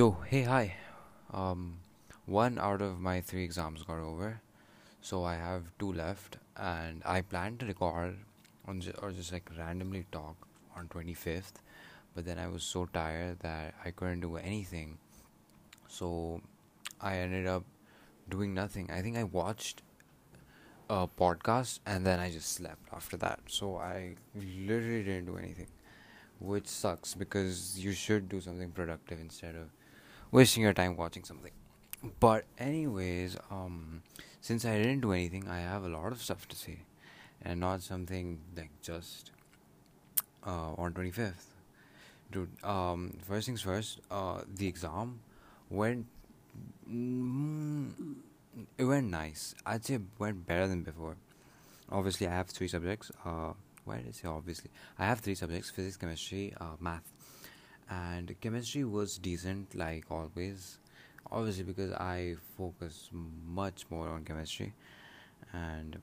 Yo, hey, hi. Um, one out of my three exams got over, so I have two left, and I plan to record on ju- or just like randomly talk on 25th, but then I was so tired that I couldn't do anything, so I ended up doing nothing. I think I watched a podcast and then I just slept after that, so I literally didn't do anything, which sucks because you should do something productive instead of wasting your time watching something. But anyways, um, since I didn't do anything, I have a lot of stuff to say, and not something like just uh, on twenty fifth, dude. Um, first things first. Uh, the exam went. Mm, it went nice. I'd say went better than before. Obviously, I have three subjects. Uh, why did I say obviously? I have three subjects: physics, chemistry, uh, math and chemistry was decent like always. Obviously because i focus much more on chemistry. And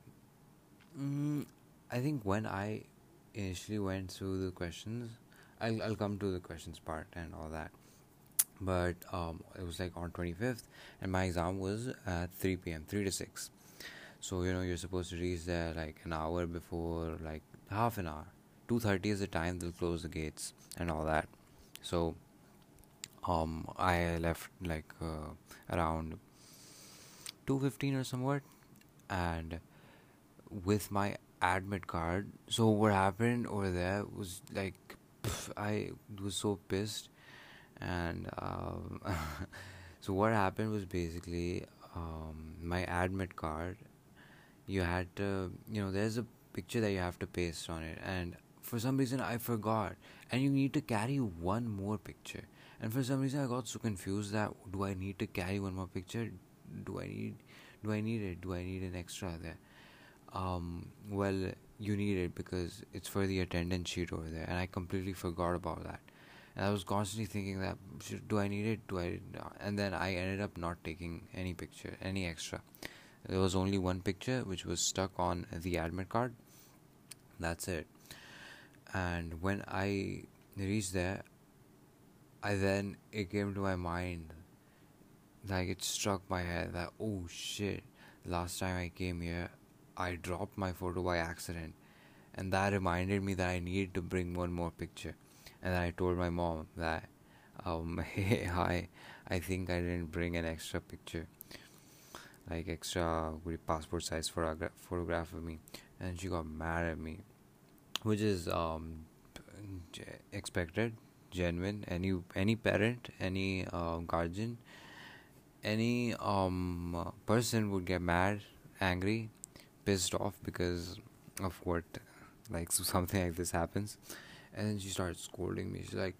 mm, i think when i initially went through the questions I'll, I'll come to the questions part and all that. But um, it was like on 25th and my exam was at 3 p.m 3 to 6 so you know you're supposed to reach there like an hour before like half an hour. 2.30 is the time they'll close the gates and all that so um i left like uh, around 215 or somewhat and with my admit card so what happened over there was like pff, i was so pissed and um, so what happened was basically um, my admit card you had to you know there's a picture that you have to paste on it and for some reason i forgot. And you need to carry one more picture. And for some reason i got so confused that do i need to carry one more picture? Do i need do i need it? Do i need an extra there? Um well you need it because it's for the attendance sheet over there and i completely forgot about that. And i was constantly thinking that do i need it? Do i and then i ended up not taking any picture any extra. There was only one picture which was stuck on the admit card. That's it and when I reached there, I then it came to my mind, like it struck my head that oh shit, last time I came here, I dropped my photo by accident, and that reminded me that I needed to bring one more picture, and I told my mom that, um, hey hi, I think I didn't bring an extra picture, like extra passport size photogra- photograph of me, and she got mad at me which is um, expected, genuine. Any any parent, any uh, guardian, any um, person would get mad, angry, pissed off because of what, like something like this happens, and then she starts scolding me. She's like,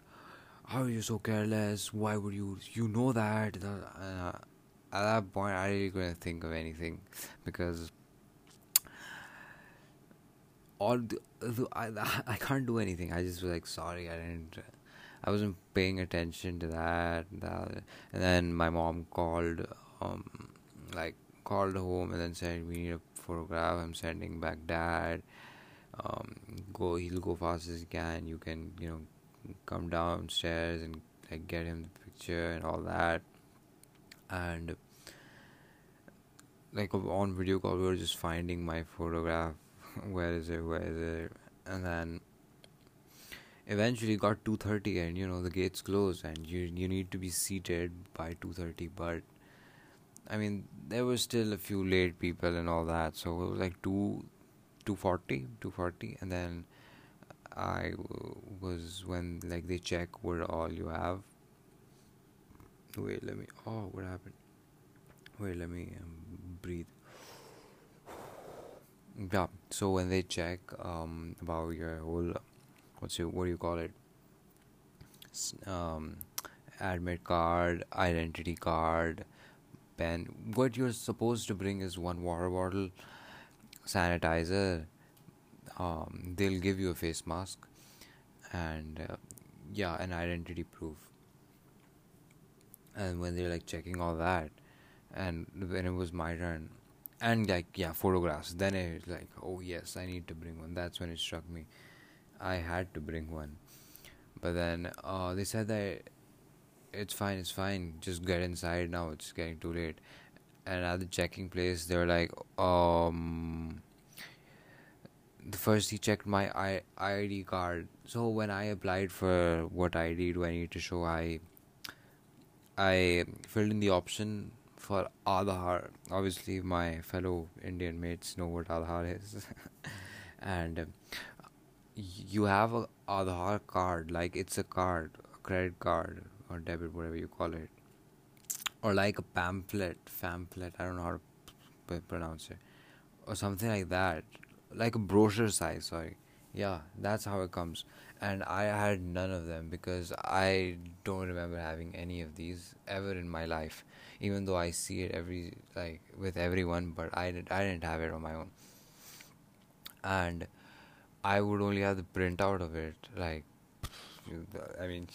"How are you so careless? Why would you? You know that." Uh, at that point, I really couldn't think of anything because all the, I, I can't do anything. I just was like, sorry, I didn't. I wasn't paying attention to that. that. And then my mom called, um, like called home and then said we need a photograph. I'm sending back dad. Um, go. He'll go fast as he can. You can, you know, come downstairs and like get him the picture and all that. And like on video call, we were just finding my photograph where is it where is it? And then eventually got 2:30 and you know the gates closed and you you need to be seated by 2:30 but I mean there were still a few late people and all that. So it was like 2 240 240 and then I was when like they check what all you have. Wait let me oh what happened? Wait let me um, breathe yeah so when they check um, about your whole what's your what do you call it? Um, admit card identity card pen. What you're supposed to bring is one water bottle sanitizer. Um, they'll give you a face mask and uh, yeah an identity proof. And when they're like checking all that and when it was my turn and like yeah photographs then it's like oh yes i need to bring one that's when it struck me i had to bring one but then uh, they said that it's fine, it's fine. Just get inside now. It's getting too late. And at the checking place, they were like, um, the first he checked my I- ID card. So when I applied for what ID do I need to show, I I filled in the option for Aadhaar. Obviously, my fellow Indian mates know what Aadhaar is, and um, you have a Aadhaar card, like it's a card, a credit card or debit, whatever you call it, or like a pamphlet, pamphlet. I don't know how to pronounce it, or something like that, like a brochure size. Sorry, yeah, that's how it comes. And I had none of them because I don't remember having any of these ever in my life, even though I see it every like with everyone. But I did, I didn't have it on my own, and I would only have the printout of it. Like, I mean,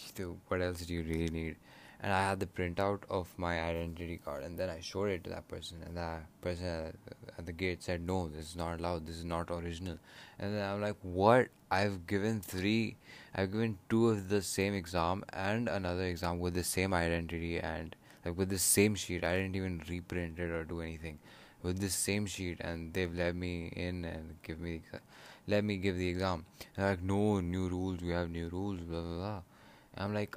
what else do you really need? And I had the printout of my identity card, and then I showed it to that person, and that person at the gate said, "No, this is not allowed. This is not original." And then I'm like, "What? I've given three. I've given two of the same exam and another exam with the same identity and like with the same sheet. I didn't even reprint it or do anything." with the same sheet and they've let me in and give me let me give the exam and like no new rules we have new rules blah blah blah and i'm like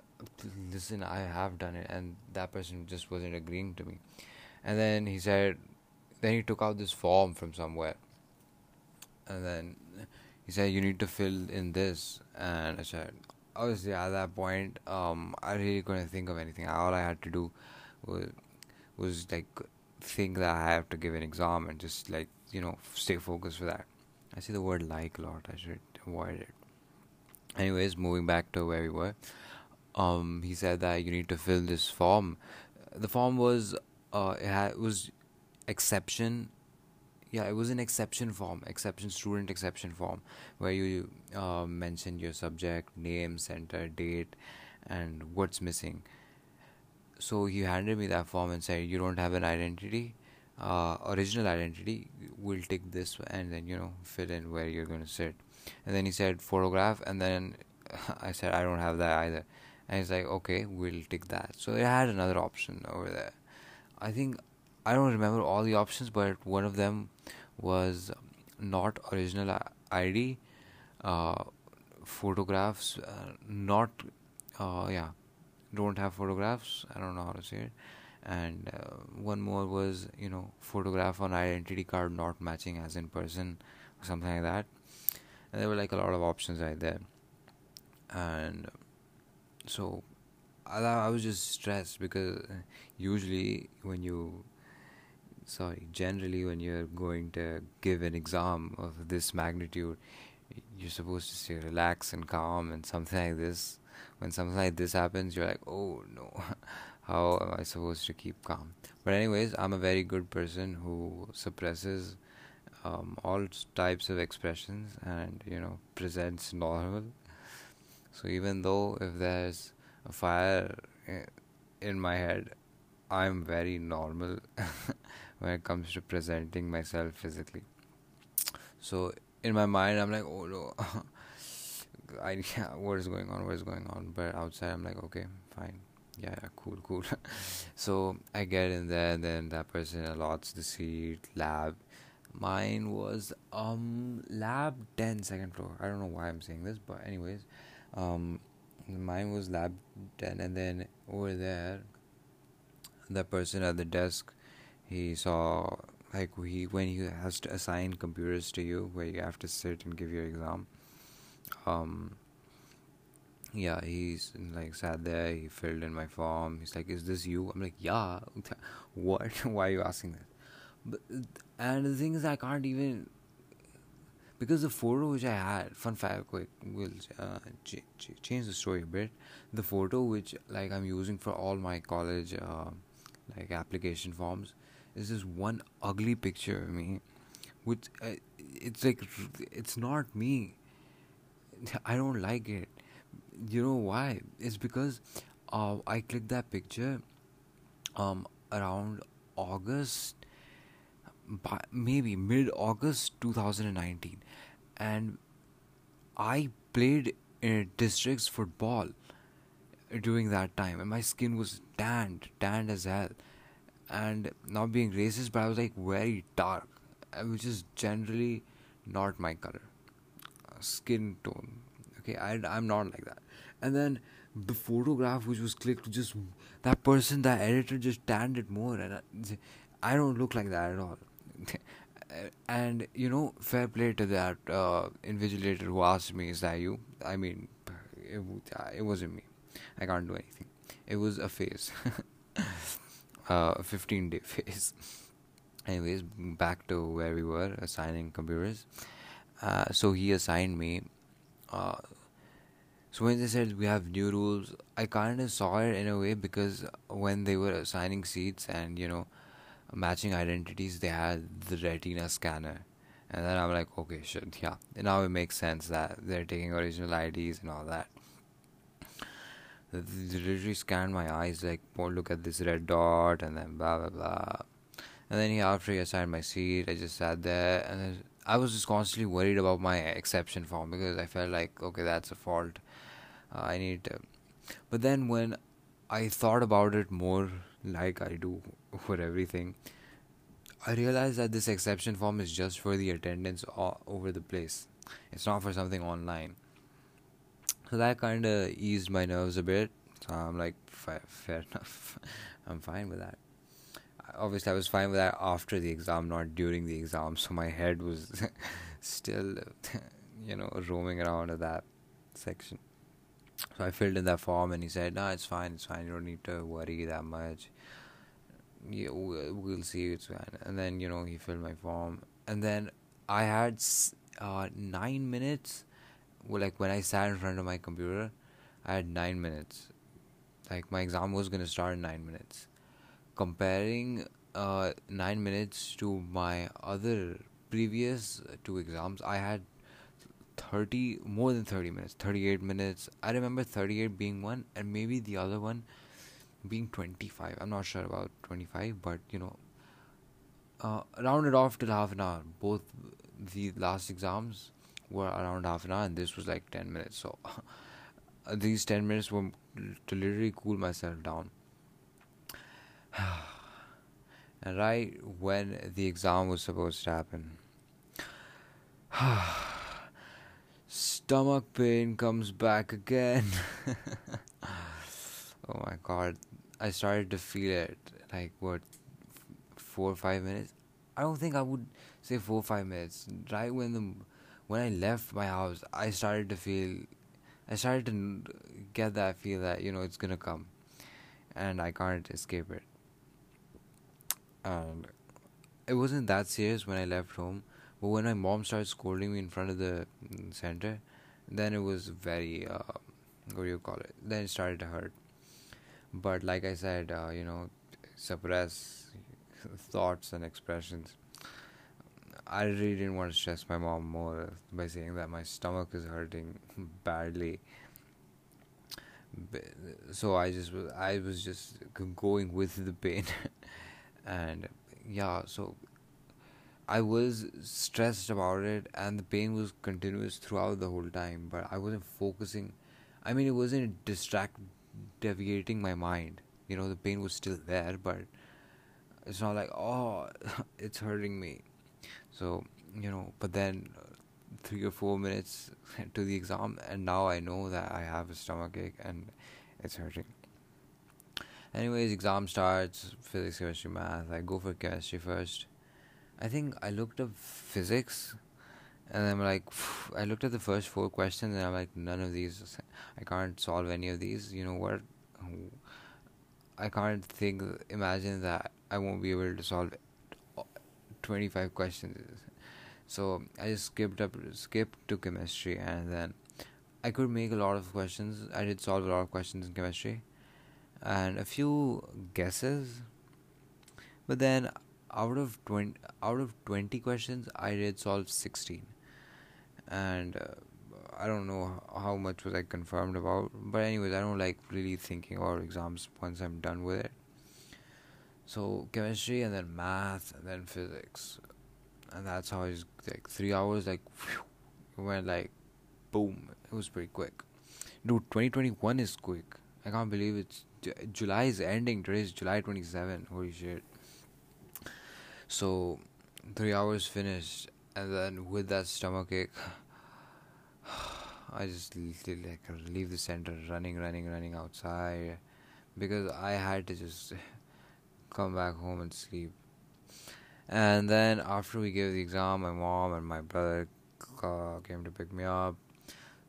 listen i have done it and that person just wasn't agreeing to me and then he said then he took out this form from somewhere and then he said you need to fill in this and i said obviously at that point um i really couldn't think of anything all i had to do was was like think that I have to give an exam and just like you know stay focused for that. I see the word like a lot. I should avoid it. Anyways, moving back to where we were. Um, he said that you need to fill this form. The form was uh, it, had, it was exception. Yeah, it was an exception form, exception student exception form, where you uh, mention your subject, name, center, date, and what's missing so he handed me that form and said you don't have an identity uh, original identity we'll take this and then you know fill in where you're going to sit and then he said photograph and then i said i don't have that either and he's like okay we'll take that so they had another option over there i think i don't remember all the options but one of them was not original id uh, photographs uh, not uh, yeah don't have photographs. I don't know how to say it. And uh, one more was, you know, photograph on identity card not matching as in person, something like that. And there were like a lot of options right there. And so I, was just stressed because usually when you sorry generally when you're going to give an exam of this magnitude you're supposed to stay relaxed and calm and something like this when something like this happens, you're like, oh no, how am I supposed to keep calm? But, anyways, I'm a very good person who suppresses um, all types of expressions and you know presents normal. So, even though if there's a fire in my head, I'm very normal when it comes to presenting myself physically. So, in my mind, I'm like, oh no. I yeah, what is going on? What is going on? But outside, I'm like, okay, fine, yeah, yeah cool, cool. so I get in there, and then that person allots the seat, lab. Mine was um lab 10 second floor. I don't know why I'm saying this, but anyways, um, mine was lab 10, and then over there, the person at the desk, he saw like he when he has to assign computers to you, where you have to sit and give your exam um yeah he's like sat there he filled in my form he's like is this you? I'm like yeah. What? Why are you asking that but and the thing is i can't even because the photo which i had fun fact quick will uh, ch- ch- change the story a bit the photo which like i'm using for all my college uh, like application forms is this one ugly picture of me which uh, it's like it's not me I don't like it. You know why? It's because uh, I clicked that picture um around August by maybe mid August 2019 and I played in districts football during that time, and my skin was tanned, tanned as hell. And not being racist, but I was like very dark, uh, which is generally not my color, uh, skin tone. Okay, I, I'm not like that. And then the photograph which was clicked, just that person, that editor, just tanned it more, and I, I don't look like that at all. and you know, fair play to that uh, invigilator who asked me, "Is that you?" I mean, it, it wasn't me. I can't do anything. It was a phase, uh, a 15 day phase. Anyways, back to where we were assigning computers. Uh, so he assigned me. Uh, so when they said we have new rules, I kind of saw it in a way because when they were assigning seats and you know matching identities, they had the retina scanner. And then I'm like, okay, shit, yeah. Now it makes sense that they're taking original IDs and all that. They literally scanned my eyes, like, oh, look at this red dot, and then blah, blah, blah. And then he, after he assigned my seat, I just sat there, and I was just constantly worried about my exception form because I felt like, okay, that's a fault. Uh, I need to. But then when I thought about it more like I do for everything, I realized that this exception form is just for the attendance all over the place. It's not for something online. So that kind of eased my nerves a bit. So I'm like, fair enough. I'm fine with that. Obviously, I was fine with that after the exam, not during the exam. So my head was still, you know, roaming around at that section. So I filled in that form, and he said, "No, it's fine. It's fine. You don't need to worry that much. Yeah, we'll see. It's fine." And then you know he filled my form, and then I had uh, nine minutes. Well, like when I sat in front of my computer, I had nine minutes. Like my exam was gonna start in nine minutes. Comparing uh, nine minutes to my other previous two exams, I had 30 more than 30 minutes 38 minutes i remember 38 being one and maybe the other one being 25 i'm not sure about 25 but you know uh, rounded off till half an hour. Both the last exams were around half an hour and this was like 10 minutes. So these 10 minutes were to literally cool myself down. And right when the exam was supposed to happen stomach pain comes back again. oh my god. I started to feel it like what four or five minutes. I don't think I would say four or five minutes. Right when the when I left my house, I started to feel I started to get that feel that you know it's gonna come, and I can't escape it. And it wasn't that serious when I left home, but when my mom started scolding me in front of the mm, center, then it was very uh, what do you call it then it started to hurt but like i said uh, you know suppress thoughts and expressions i really didn't want to stress my mom more by saying that my stomach is hurting badly so i just was i was just going with the pain and yeah so I was stressed about it, and the pain was continuous throughout the whole time. But I wasn't focusing. I mean, it wasn't distract, deviating my mind. You know, the pain was still there, but it's not like oh, it's hurting me. So you know, but then uh, three or four minutes to the exam, and now I know that I have a stomach ache and it's hurting. Anyways, exam starts physics, chemistry, math. I go for chemistry first I think I looked up physics and I'm like, I looked at the first four questions and I'm like, none of these, I can't solve any of these. You know what? I can't think, imagine that I won't be able to solve 25 questions. So I just skipped up, skipped to chemistry and then I could make a lot of questions. I did solve a lot of questions in chemistry and a few guesses. But then out of 20 out of 20 questions i did solve 16 and uh, i don't know how much was i confirmed about but anyways i don't like really thinking about exams once i'm done with it so chemistry and then math and then physics and that's how it's like three hours like whew, went like boom it was pretty quick dude 2021 is quick I can't believe it's July is ending. Today is July 27. Holy shit. So, three hours finished, and then with that stomach ache, I just like leave the center, running, running, running outside, because I had to just come back home and sleep. And then after we gave the exam, my mom and my brother came to pick me up.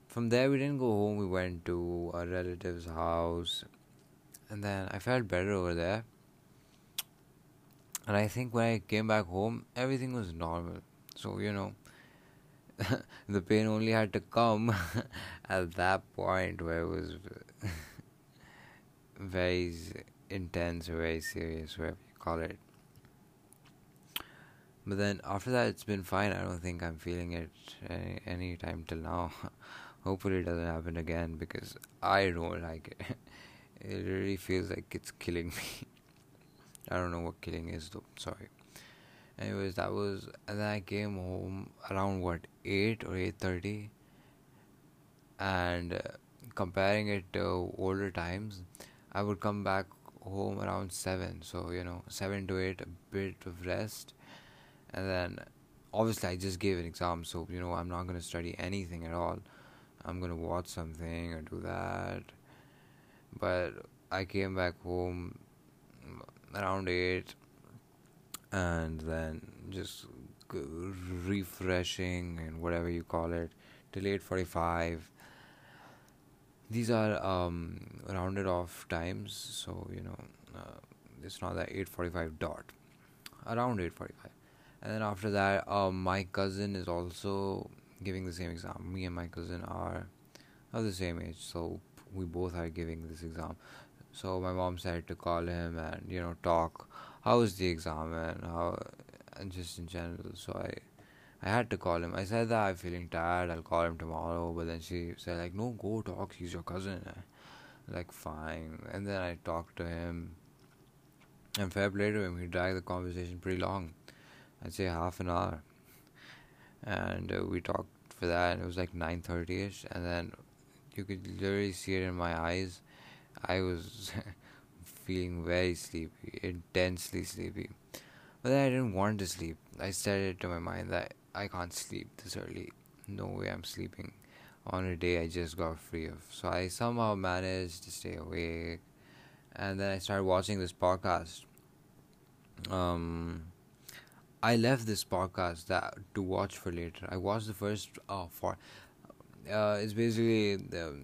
From there, we didn't go home. We went to a relative's house, and then I felt better over there. And I think when I came back home, everything was normal. So you know, the pain only had to come at that point where it was very intense or very serious, whatever you call it. But then after that, it's been fine. I don't think I'm feeling it any, any time till now. Hopefully, it doesn't happen again because I don't like it. it really feels like it's killing me. I don't know what killing is though. Sorry. Anyways, that was, and then I came home around what eight or eight thirty, and uh, comparing it to older times, I would come back home around seven. So you know, seven to eight, a bit of rest, and then obviously I just gave an exam, so you know I'm not gonna study anything at all. I'm gonna watch something or do that. But I came back home around eight, and then just refreshing and whatever you call it till eight forty-five. These are um, rounded off times, so you know uh, it's not that eight forty-five dot, around eight forty-five. And then after that um, my cousin is also giving the same exam. Me and my cousin are of the same age so we both are giving this exam. So my mom said to call him and you know talk how was the exam and how and just in general so i i had to call him. I said that i'm feeling tired i'll call him tomorrow but then she said like no go talk he's your cousin. Like fine. And then i talked to him. And fair play to him he dragged the conversation pretty long. I'd say half an hour, and uh, we talked for that. And it was like nine thirty ish, and then you could literally see it in my eyes. I was feeling very sleepy, intensely sleepy. But then I didn't want to sleep. I said it to my mind that I can't sleep this early. No way I'm sleeping on a day I just got free of. So I somehow managed to stay awake. And then I started watching this podcast. Um, I left this podcast that to watch for later. I watched the first uh, for. Uh, it's basically the,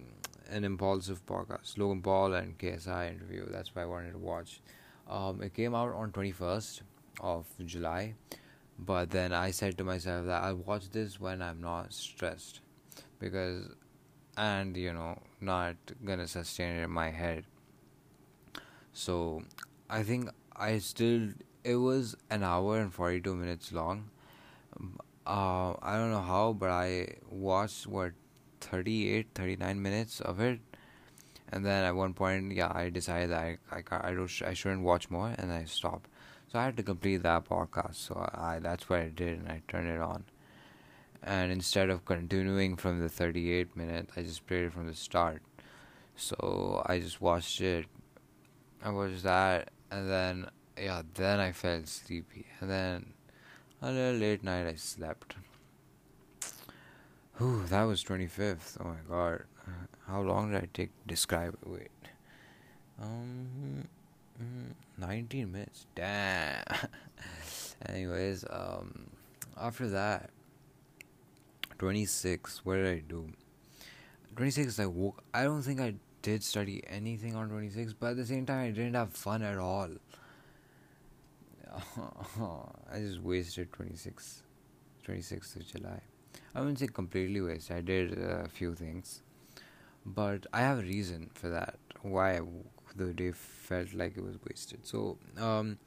an Impaulsive podcast. Logan Paul and KSI interview. That's why I wanted to watch. Um, it came out on twenty first of July, but then I said to myself that I'll watch this when I'm not stressed, because, and you know, not gonna sustain it in my head. So, I think I still it was an hour and 42 minutes long. Uh, I don't know how, but I watched what 38, 39 minutes of it, and then at one point, yeah, I decided I I I, don't, I shouldn't watch more, and I stopped. So I had to complete that podcast. So I that's what I did, and I turned it on. And instead of continuing from the 38 minute, I just played it from the start. So I just watched it. I watched that, and then yeah, then I felt sleepy, and then a little late night I slept. Whew, that was 25th. Oh my god. How long did I take to describe it? Wait. Um, mm, 19 minutes. Damn. Anyways, um, after that, 26, what did I do? 26, I woke. I don't think I did study anything on 26, but at the same time, I didn't have fun at all. I just wasted 26, 26th of July. I wouldn't say completely wasted. I did a few things, but I have a reason for that. Why the day felt like it was wasted. So, um,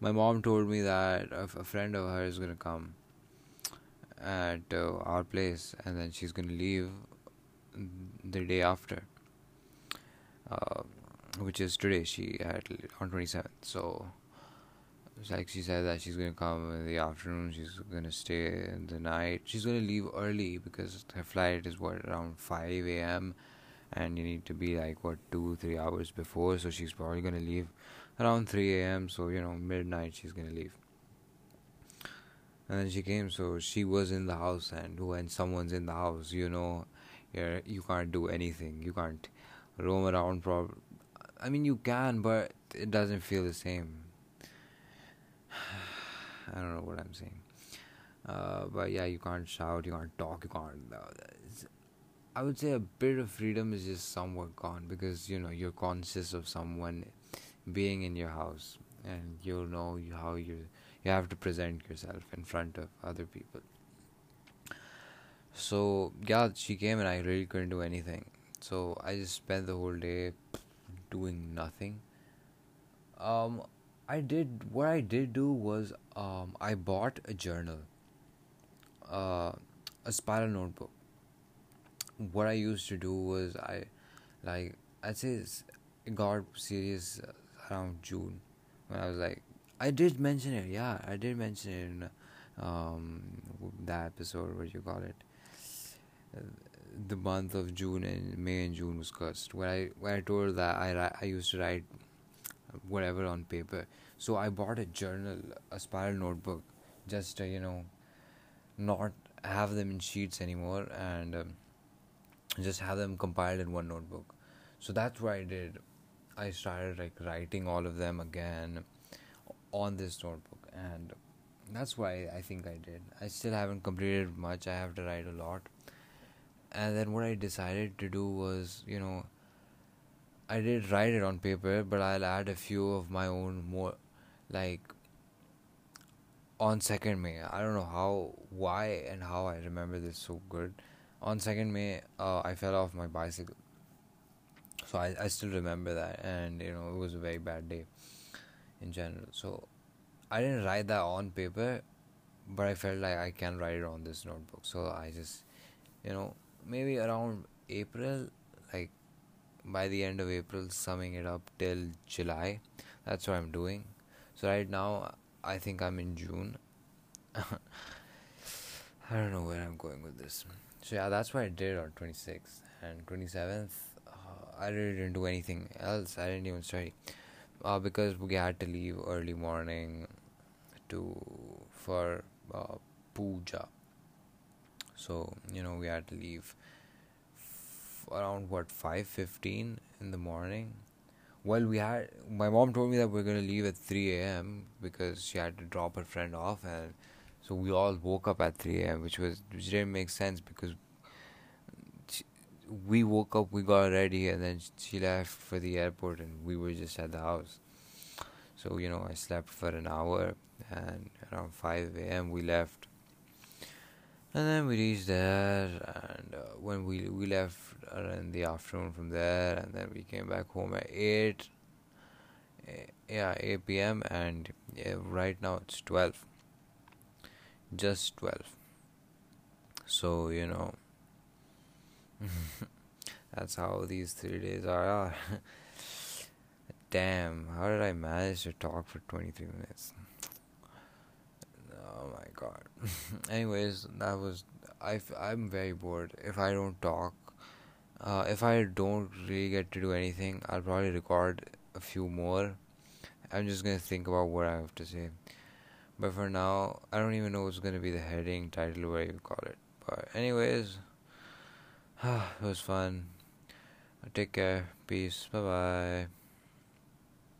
my mom told me that a, friend of hers is gonna come at uh, our place, and then she's gonna leave the day after, uh, which is today. She had on twenty seventh. So like she said that she's gonna come in the afternoon. She's gonna stay in the night. She's gonna leave early because her flight is what around five a.m. and you need to be like what two three hours before so she's probably gonna leave around 3 a.m so you know midnight she's gonna leave and then she came so she was in the house and when someone's in the house you know you're, you can't do anything you can't roam around prob- i mean you can but it doesn't feel the same i don't know what i'm saying uh, but yeah you can't shout you can't talk you can't uh, I would say a bit of freedom is just somewhat gone because you know you're conscious of someone being in your house and you'll know how you you have to present yourself in front of other people. So yeah, she came and I really couldn't do anything. So I just spent the whole day doing nothing. Um, I did what I did do was um I bought a journal, uh, a spiral notebook. What I used to do was I like I'd say it got serious around June when I was like I did mention it yeah I did mention it in um, that episode what you call it. The month of June and May and June was cursed. When I when I told that I I used to write whatever on paper. So I bought a journal a spiral notebook just to you know not have them in sheets anymore and um, just have them compiled in one notebook. So that's what i did. I started like writing all of them again on this notebook and that's why i think i did. I still haven't completed much. I have to write a lot. And then what i decided to do was you know i did write it on paper but i'll add a few of my own more like on second may i don't know how why and how i remember this so good on 2nd May, uh, I fell off my bicycle. So I, I still remember that, and you know, it was a very bad day in general. So I didn't write that on paper, but I felt like I can write it on this notebook. So I just, you know, maybe around April, by the end of April, summing it up till July. That's what I'm doing. So right now, I think I'm in June. I don't know where I'm going with this. So yeah, that's what I did on 26th and 27th. Uh, I really didn't do anything else. I didn't even study uh, because we had to leave early morning to for uh, puja. So you know we had to leave around what 5:15 in the morning. Well, we had my mom told me that we are gonna leave at 3 a.m. because she had to drop her friend off and so we all woke up at 3 a.m., which was which didn't make sense because she, we woke up, we got ready, and then she left for the airport, and we were just at the house. So you know, I slept for an hour, and around 5 a.m. we left, and then we reached there, and uh, when we we left in the afternoon from there, and then we came back home at 8. Eh, yeah, 8 p.m. and right now it's 12 just 12 so you know that's how these three days are damn how did i manage to talk for 23 minutes oh my god anyways that was i i'm very bored if i don't talk uh, if i don't really get to do anything i'll probably record a few more i'm just gonna think about what i have to say but for now, I don't even know what's to be the heading, title, whatever you call it. But, anyways, it was fun. Take care. Peace. Bye bye.